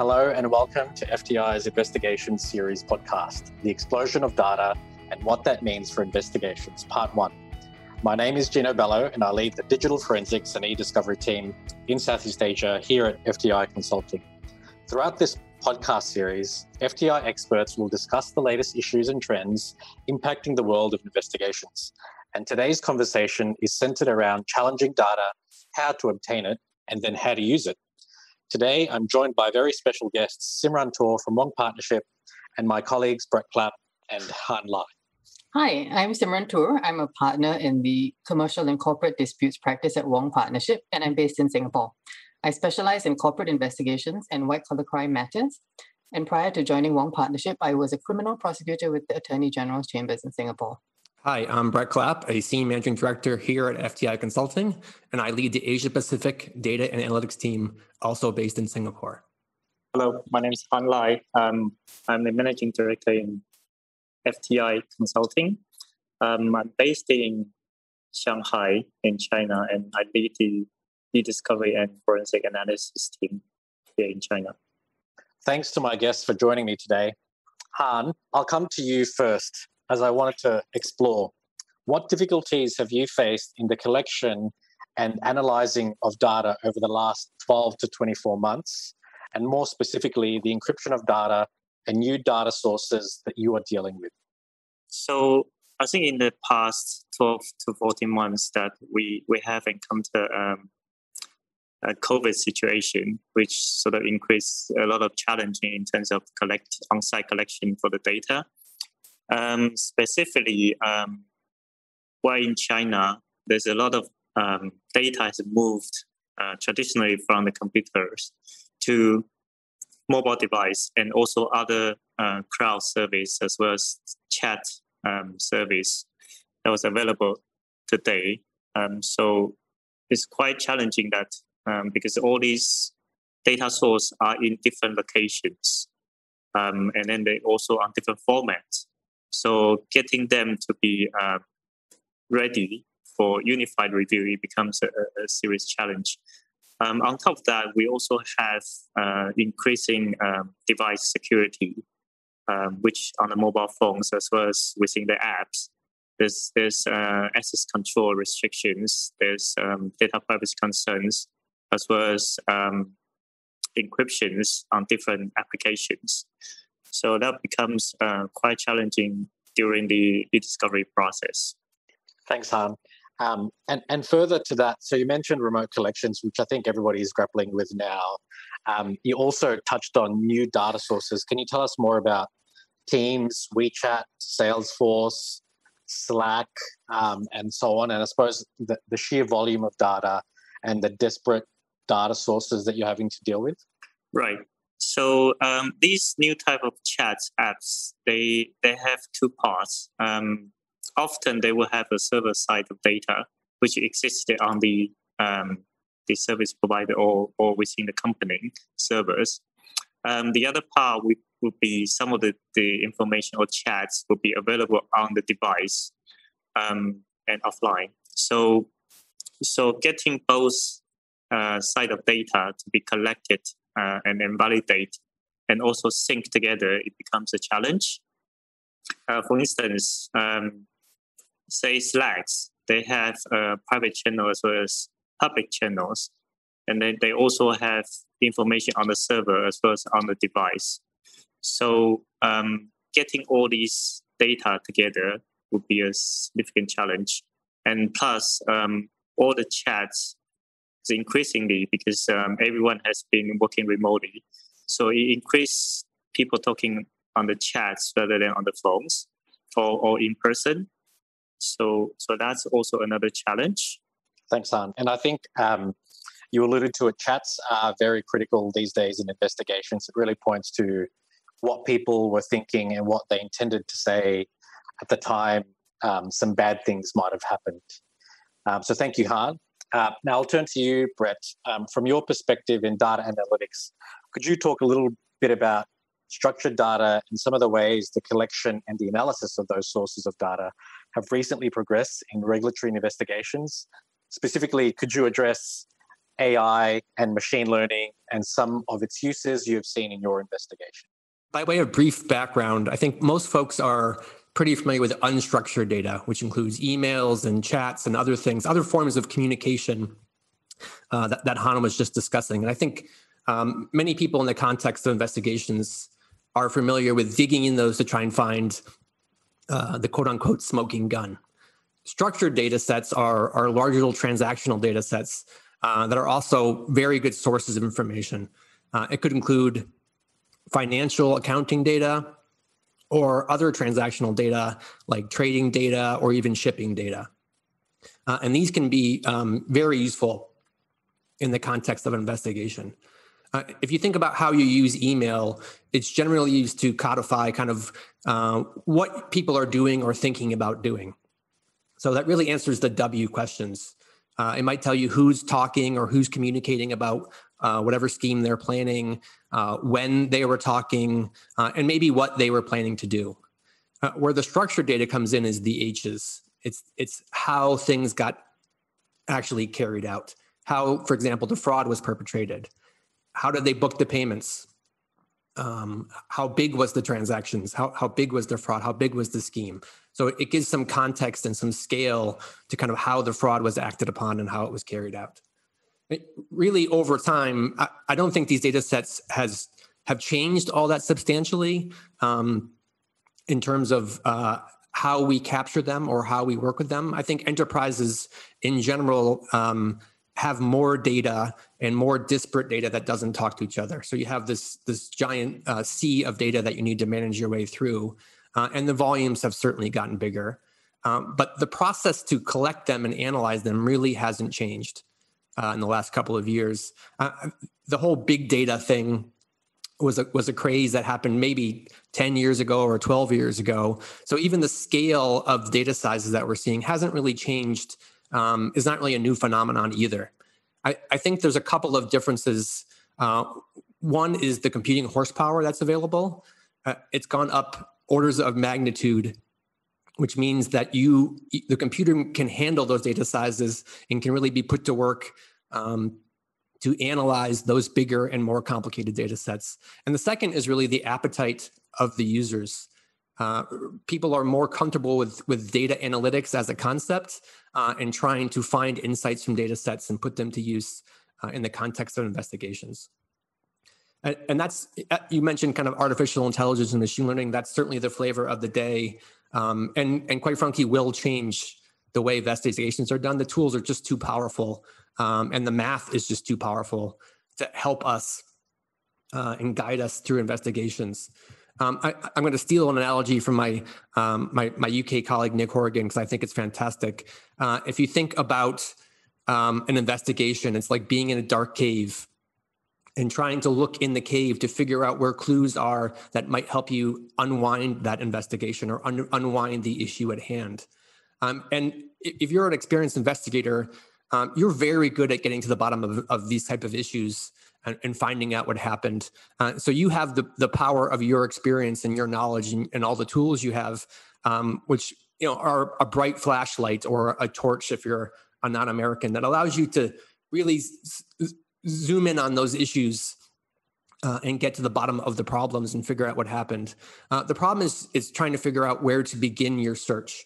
Hello, and welcome to FTI's Investigation Series podcast, The Explosion of Data and What That Means for Investigations, Part 1. My name is Gino Bello, and I lead the digital forensics and e discovery team in Southeast Asia here at FTI Consulting. Throughout this podcast series, FTI experts will discuss the latest issues and trends impacting the world of investigations. And today's conversation is centered around challenging data, how to obtain it, and then how to use it. Today, I'm joined by very special guests, Simran Toor from Wong Partnership, and my colleagues, Brett Clapp and Han Lai. Hi, I'm Simran Toor. I'm a partner in the Commercial and Corporate Disputes practice at Wong Partnership, and I'm based in Singapore. I specialize in corporate investigations and white collar crime matters. And prior to joining Wong Partnership, I was a criminal prosecutor with the Attorney General's Chambers in Singapore. Hi, I'm Brett Clapp, a senior managing director here at FTI Consulting, and I lead the Asia Pacific data and analytics team, also based in Singapore. Hello, my name is Han Lai. Um, I'm the managing director in FTI Consulting. Um, I'm based in Shanghai in China, and I lead the e-discovery and forensic analysis team here in China. Thanks to my guests for joining me today. Han, I'll come to you first as I wanted to explore what difficulties have you faced in the collection and analyzing of data over the last 12 to 24 months, and more specifically, the encryption of data and new data sources that you are dealing with? So, I think in the past 12 to 14 months that we, we have encountered um, a COVID situation, which sort of increased a lot of challenging in terms of collect on-site collection for the data. Um, specifically, um, while in China, there's a lot of um, data has moved uh, traditionally from the computers to mobile device and also other uh, cloud service as well as chat um, service that was available today. Um, so it's quite challenging that um, because all these data sources are in different locations and then they also on different formats. So getting them to be uh, ready for unified review it becomes a, a serious challenge. Um, on top of that, we also have uh, increasing um, device security, um, which on the mobile phones as well as within the apps, there's there's uh, access control restrictions, there's um, data privacy concerns, as well as um, encryptions on different applications. So that becomes uh, quite challenging during the, the discovery process. Thanks, Han. Um, and, and further to that, so you mentioned remote collections, which I think everybody is grappling with now. Um, you also touched on new data sources. Can you tell us more about Teams, WeChat, Salesforce, Slack, um, and so on? And I suppose the, the sheer volume of data and the disparate data sources that you're having to deal with? Right. So um, these new type of chat apps, they they have two parts. Um, often they will have a server side of data which existed on the um, the service provider or, or within the company servers. Um, the other part would, would be some of the, the information or chats will be available on the device um, and offline. So so getting both uh, side of data to be collected uh, and then validate and also sync together, it becomes a challenge. Uh, for instance, um, say Slacks, they have a private channel as well as public channels, and then they also have information on the server as well as on the device. So um, getting all these data together would be a significant challenge. And plus, um, all the chats increasingly because um, everyone has been working remotely. So it increased people talking on the chats rather than on the phones or, or in person. So, so that's also another challenge. Thanks, Han. And I think um, you alluded to it. Chats are very critical these days in investigations. It really points to what people were thinking and what they intended to say at the time. Um, some bad things might have happened. Um, so, thank you, Han. Uh, now I'll turn to you, Brett. Um, from your perspective in data analytics, could you talk a little bit about structured data and some of the ways the collection and the analysis of those sources of data have recently progressed in regulatory investigations? Specifically, could you address AI and machine learning and some of its uses you have seen in your investigation. By way of brief background, I think most folks are pretty familiar with unstructured data, which includes emails and chats and other things, other forms of communication uh, that, that was just discussing. And I think um, many people in the context of investigations are familiar with digging in those to try and find uh, the quote unquote smoking gun. Structured data sets are, are larger transactional data sets uh, that are also very good sources of information. Uh, it could include financial accounting data or other transactional data like trading data or even shipping data. Uh, and these can be um, very useful in the context of an investigation. Uh, if you think about how you use email, it's generally used to codify kind of uh, what people are doing or thinking about doing. So that really answers the W questions. Uh, it might tell you who's talking or who's communicating about uh, whatever scheme they're planning, uh, when they were talking, uh, and maybe what they were planning to do. Uh, where the structured data comes in is the H's. It's it's how things got actually carried out. How, for example, the fraud was perpetrated. How did they book the payments? Um, how big was the transactions? How how big was the fraud? How big was the scheme? So it gives some context and some scale to kind of how the fraud was acted upon and how it was carried out really over time, I, I, don't think these data sets has have changed all that substantially um, in terms of uh, how we capture them or how we work with them. I think enterprises in general um, have more data and more disparate data that doesn't talk to each other. So you have this this giant uh, sea of data that you need to manage your way through, uh, and the volumes have certainly gotten bigger. Um, but the process to collect them and analyze them really hasn't changed uh, in the last couple of years. Uh, the whole big data thing was a, was a craze that happened maybe 10 years ago or 12 years ago. So even the scale of data sizes that we're seeing hasn't really changed, um, is not really a new phenomenon either. I, I think there's a couple of differences. Uh, one is the computing horsepower that's available. Uh, it's gone up orders of magnitude which means that you the computer can handle those data sizes and can really be put to work um, to analyze those bigger and more complicated data sets. And the second is really the appetite of the users. Uh, people are more comfortable with, with data analytics as a concept uh, and trying to find insights from data sets and put them to use uh, in the context of investigations. And, and that's, uh, you mentioned kind of artificial intelligence and machine learning. That's certainly the flavor of the day um, and and quite frankly will change the way investigations are done. The tools are just too powerful, um, and the math is just too powerful to help us uh, and guide us through investigations. Um, I, am going to steal an analogy from my um, my, my, UK colleague Nick Horrigan because I think it's fantastic. Uh, if you think about um, an investigation, it's like being in a dark cave and trying to look in the cave to figure out where clues are that might help you unwind that investigation or un- unwind the issue at hand. Um, and if you're an experienced investigator, um, you're very good at getting to the bottom of, of these type of issues and, and finding out what happened. Uh, so you have the, the power of your experience and your knowledge and, and all the tools you have, um, which you know are a bright flashlight or a torch if you're a non-American that allows you to really zoom in on those issues uh, and get to the bottom of the problems and figure out what happened. Uh, the problem is is trying to figure out where to begin your search,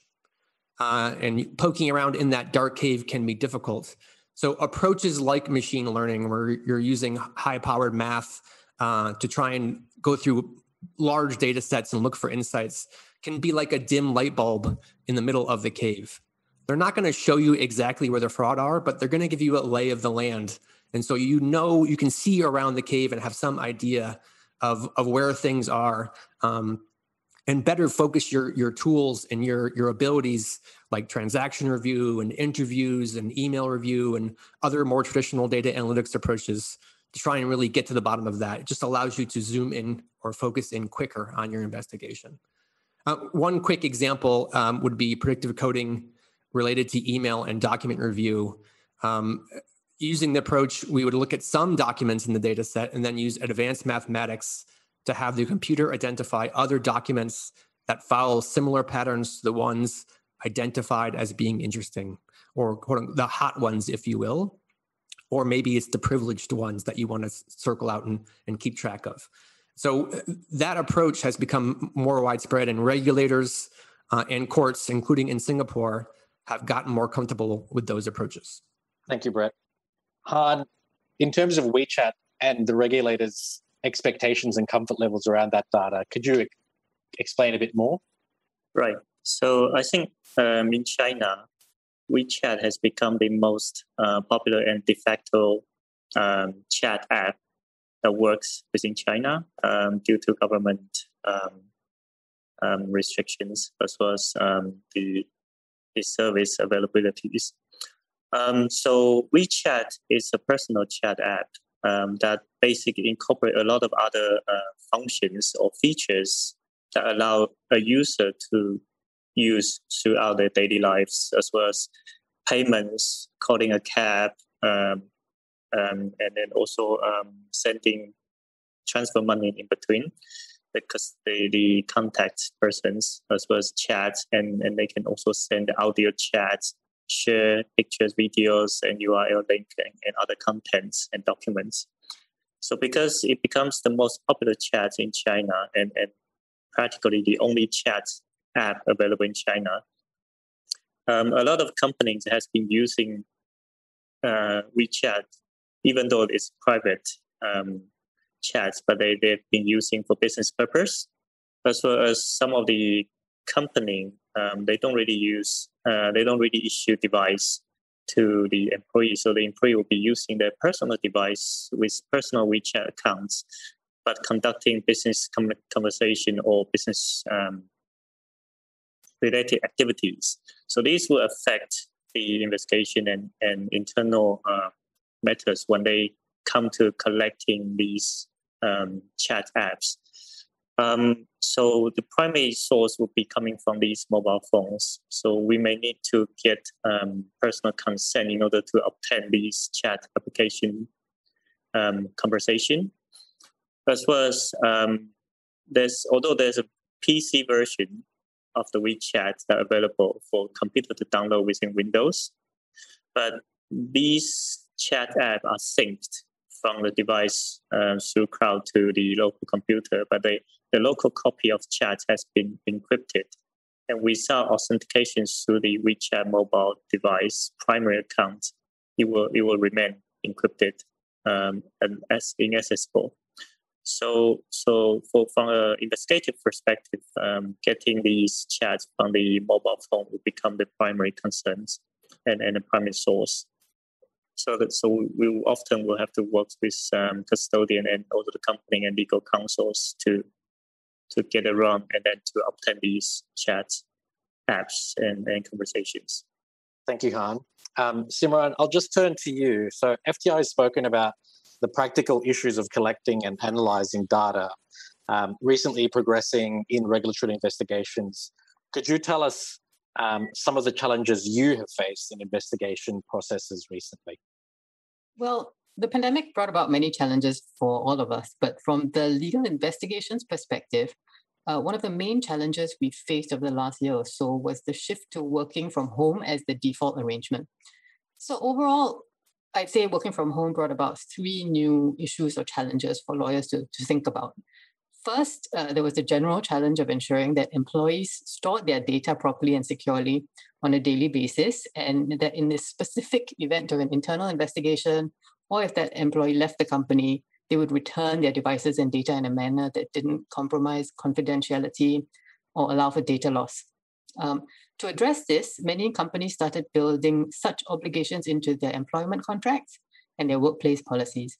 uh, and poking around in that dark cave can be difficult. So approaches like machine learning, where you're using high-powered math uh, to try and go through large data sets and look for insights, can be like a dim light bulb in the middle of the cave. They're not going to show you exactly where the fraud are, but they're going to give you a lay of the land and so you know, you can see around the cave and have some idea of, of where things are. Um, and better focus your your tools and your your abilities like transaction review and interviews and email review and other more traditional data analytics approaches to try and really get to the bottom of that. It just allows you to zoom in or focus in quicker on your investigation. Uh, one quick example um, would be predictive coding related to email and document review. Um, using the approach, we would look at some documents in the data set and then use advanced mathematics to have the computer identify other documents that follow similar patterns to the ones identified as being interesting or the hot ones, if you will. or maybe it's the privileged ones that you want to circle out and, and keep track of. So uh, that approach has become more widespread, and regulators uh, and courts, including in Singapore, have gotten more comfortable with those approaches. Thank you, Brett. Han, in terms of WeChat and the regulators' expectations and comfort levels around that data, could you explain a bit more? Right. So I think um, in China, WeChat has become the most uh, popular and de facto um, chat app that works within China um, due to government um, um, restrictions as well as um, the, the service availabilities. So WeChat is a personal chat app that basically incorporate a lot of other uh, functions or features that allow a user to use throughout their daily lives, as well as payments, calling a cab, um, um, and then also um, sending transfer money in between because they the contact persons as well as chats and, and they can also send audio chats share pictures videos and url link and, and other contents and documents so because it becomes the most popular chat in china and, and practically the only chat app available in China. Um, a lot of companies has been using uh, WeChat, even though it's private um, chats, but they, they've been using for business purpose. As well as some of the company, um, they don't really use, uh, they don't really issue device to the employee. So the employee will be using their personal device with personal WeChat accounts but conducting business conversation or business um, related activities. So these will affect the investigation and, and internal uh, matters when they come to collecting these um, chat apps. Um, so the primary source will be coming from these mobile phones. So we may need to get um, personal consent in order to obtain these chat application um, conversation as well as um, there's although there's a PC version of the WeChat that are available for computer to download within Windows, but these chat apps are synced from the device uh, through cloud to the local computer, but they, the local copy of chat has been encrypted. And without authentication through the WeChat mobile device primary account, it will it will remain encrypted um, and as inaccessible. So, so for, from an investigative perspective, um, getting these chats from the mobile phone will become the primary concerns and, and the primary source. So that so we often will have to work with um, custodian and also the company and legal counsels to to get around and then to obtain these chats, apps, and, and conversations. Thank you, Han. Um, Simran, I'll just turn to you. So FTI has spoken about the practical issues of collecting and analyzing data um, recently progressing in regulatory investigations. Could you tell us um, some of the challenges you have faced in investigation processes recently? Well, the pandemic brought about many challenges for all of us, but from the legal investigations perspective, uh, one of the main challenges we faced over the last year or so was the shift to working from home as the default arrangement. So, overall, I'd say working from home brought about three new issues or challenges for lawyers to, to think about. First, uh, there was the general challenge of ensuring that employees stored their data properly and securely on a daily basis, and that in the specific event of an internal investigation, or if that employee left the company, they would return their devices and data in a manner that didn't compromise confidentiality or allow for data loss. Um, to address this, many companies started building such obligations into their employment contracts and their workplace policies.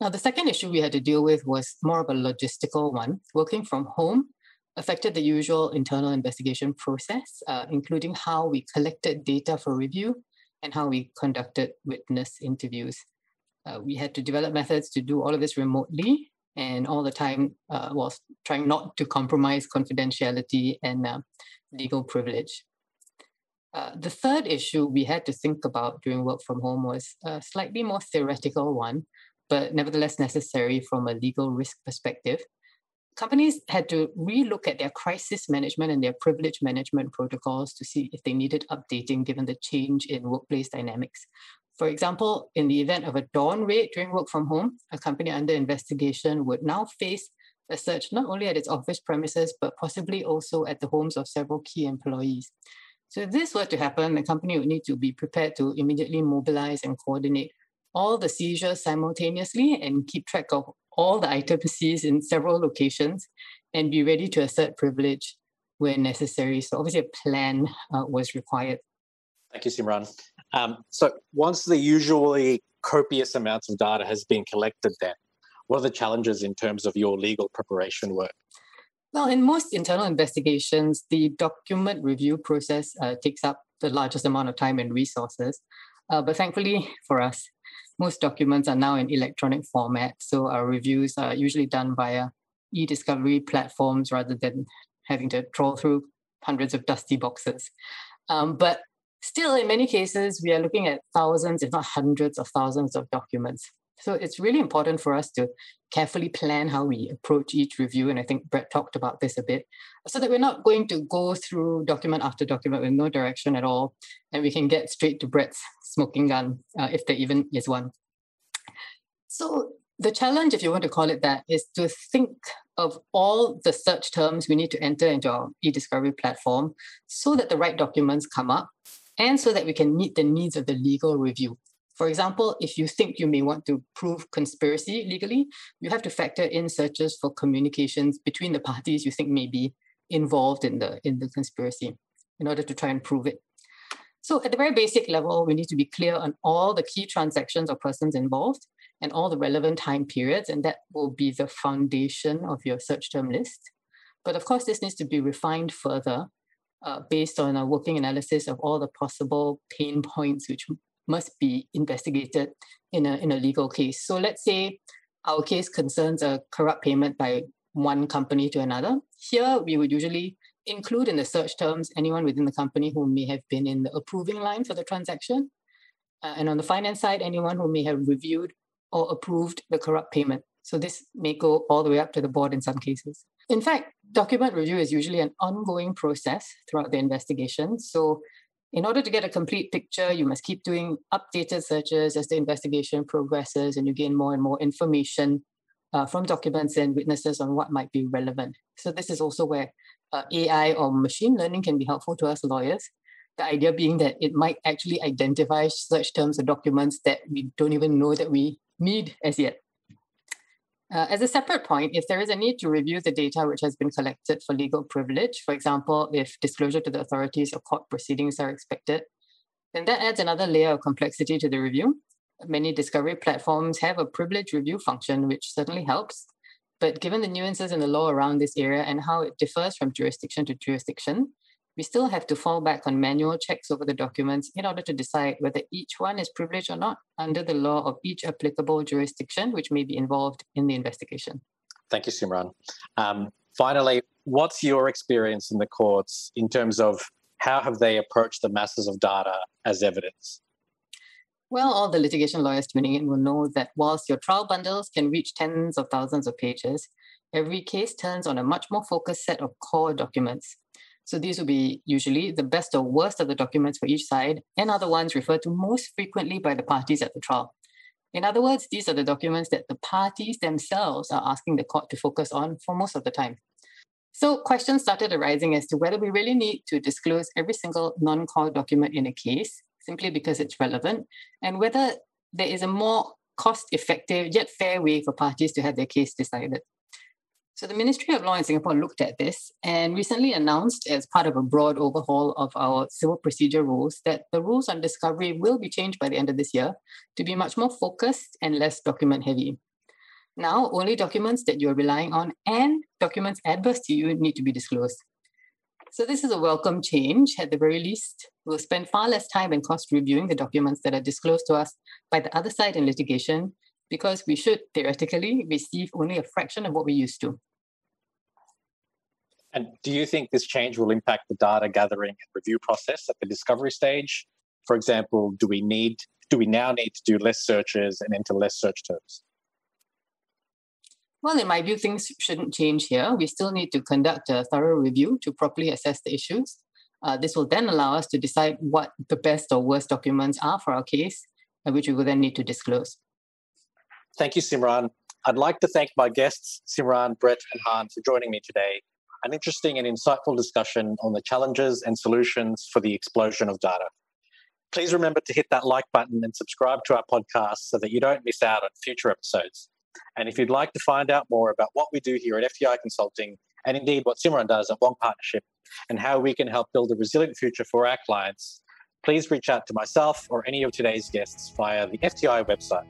Now, the second issue we had to deal with was more of a logistical one. Working from home affected the usual internal investigation process, uh, including how we collected data for review and how we conducted witness interviews. Uh, we had to develop methods to do all of this remotely and all the time uh, was trying not to compromise confidentiality and uh, legal privilege. Uh, the third issue we had to think about during work from home was a slightly more theoretical one, but nevertheless necessary from a legal risk perspective. Companies had to relook at their crisis management and their privilege management protocols to see if they needed updating given the change in workplace dynamics. For example, in the event of a dawn raid during work from home, a company under investigation would now face a search not only at its office premises, but possibly also at the homes of several key employees. So if this were to happen, the company would need to be prepared to immediately mobilize and coordinate all the seizures simultaneously and keep track of all the items seized in several locations and be ready to assert privilege where necessary. So obviously a plan uh, was required. Thank you, Simran. Um, so once the usually copious amounts of data has been collected then, what are the challenges in terms of your legal preparation work? Well, in most internal investigations, the document review process uh, takes up the largest amount of time and resources. Uh, but thankfully for us, most documents are now in electronic format, so our reviews are usually done via e-discovery platforms rather than having to troll through hundreds of dusty boxes. Um, but still, in many cases, we are looking at thousands, if not hundreds of thousands of documents. So it's really important for us to carefully plan how we approach each review. And I think Brett talked about this a bit, so that we're not going to go through document after document with no direction at all. And we can get straight to Brett's smoking gun, uh, if there even is one. So the challenge, if you want to call it that, is to think of all the search terms we need to enter into our e-discovery platform so that the right documents come up and so that we can meet the needs of the legal review. For example, if you think you may want to prove conspiracy legally, you have to factor in searches for communications between the parties you think may be involved in the, in the conspiracy in order to try and prove it. So at the very basic level, we need to be clear on all the key transactions or persons involved and all the relevant time periods, and that will be the foundation of your search term list. But of course, this needs to be refined further uh, based on a working analysis of all the possible pain points which must be investigated in a, in a legal case. So let's say our case concerns a corrupt payment by one company to another. Here, we would usually include in the search terms anyone within the company who may have been in the approving line for the transaction. Uh, and on the finance side, anyone who may have reviewed or approved the corrupt payment. So this may go all the way up to the board in some cases. In fact, document review is usually an ongoing process throughout the investigation. So in order to get a complete picture, you must keep doing updated searches as the investigation progresses and you gain more and more information uh, from documents and witnesses on what might be relevant. So, this is also where uh, AI or machine learning can be helpful to us lawyers. The idea being that it might actually identify search terms or documents that we don't even know that we need as yet. Uh, as a separate point, if there is a need to review the data which has been collected for legal privilege, for example, if disclosure to the authorities or court proceedings are expected, then that adds another layer of complexity to the review. Many discovery platforms have a privilege review function, which certainly helps. But given the nuances in the law around this area and how it differs from jurisdiction to jurisdiction, we still have to fall back on manual checks over the documents in order to decide whether each one is privileged or not under the law of each applicable jurisdiction, which may be involved in the investigation. Thank you, Simran. Um, finally, what's your experience in the courts in terms of how have they approached the masses of data as evidence? Well, all the litigation lawyers tuning in will know that whilst your trial bundles can reach tens of thousands of pages, every case turns on a much more focused set of core documents so these will be usually the best or worst of the documents for each side and are the ones referred to most frequently by the parties at the trial. In other words, these are the documents that the parties themselves are asking the court to focus on for most of the time. So questions started arising as to whether we really need to disclose every single non-core document in a case simply because it's relevant, and whether there is a more cost-effective yet fair way for parties to have their case decided. So the Ministry of Law in Singapore looked at this and recently announced as part of a broad overhaul of our civil procedure rules that the rules on discovery will be changed by the end of this year to be much more focused and less document heavy. Now, only documents that you're relying on and documents adverse to you need to be disclosed. So this is a welcome change. At the very least, we'll spend far less time and cost reviewing the documents that are disclosed to us by the other side in litigation because we should theoretically receive only a fraction of what we used to. And do you think this change will impact the data gathering and review process at the discovery stage? For example, do we need do we now need to do less searches and enter less search terms? Well, in my view, things shouldn't change here. We still need to conduct a thorough review to properly assess the issues. Uh, this will then allow us to decide what the best or worst documents are for our case which we will then need to disclose. Thank you, Simran. I'd like to thank my guests, Simran, Brett, and Han, for joining me today. An interesting and insightful discussion on the challenges and solutions for the explosion of data. Please remember to hit that like button and subscribe to our podcast so that you don't miss out on future episodes. And if you'd like to find out more about what we do here at FTI Consulting, and indeed what Simran does at Wong Partnership, and how we can help build a resilient future for our clients, please reach out to myself or any of today's guests via the FTI website.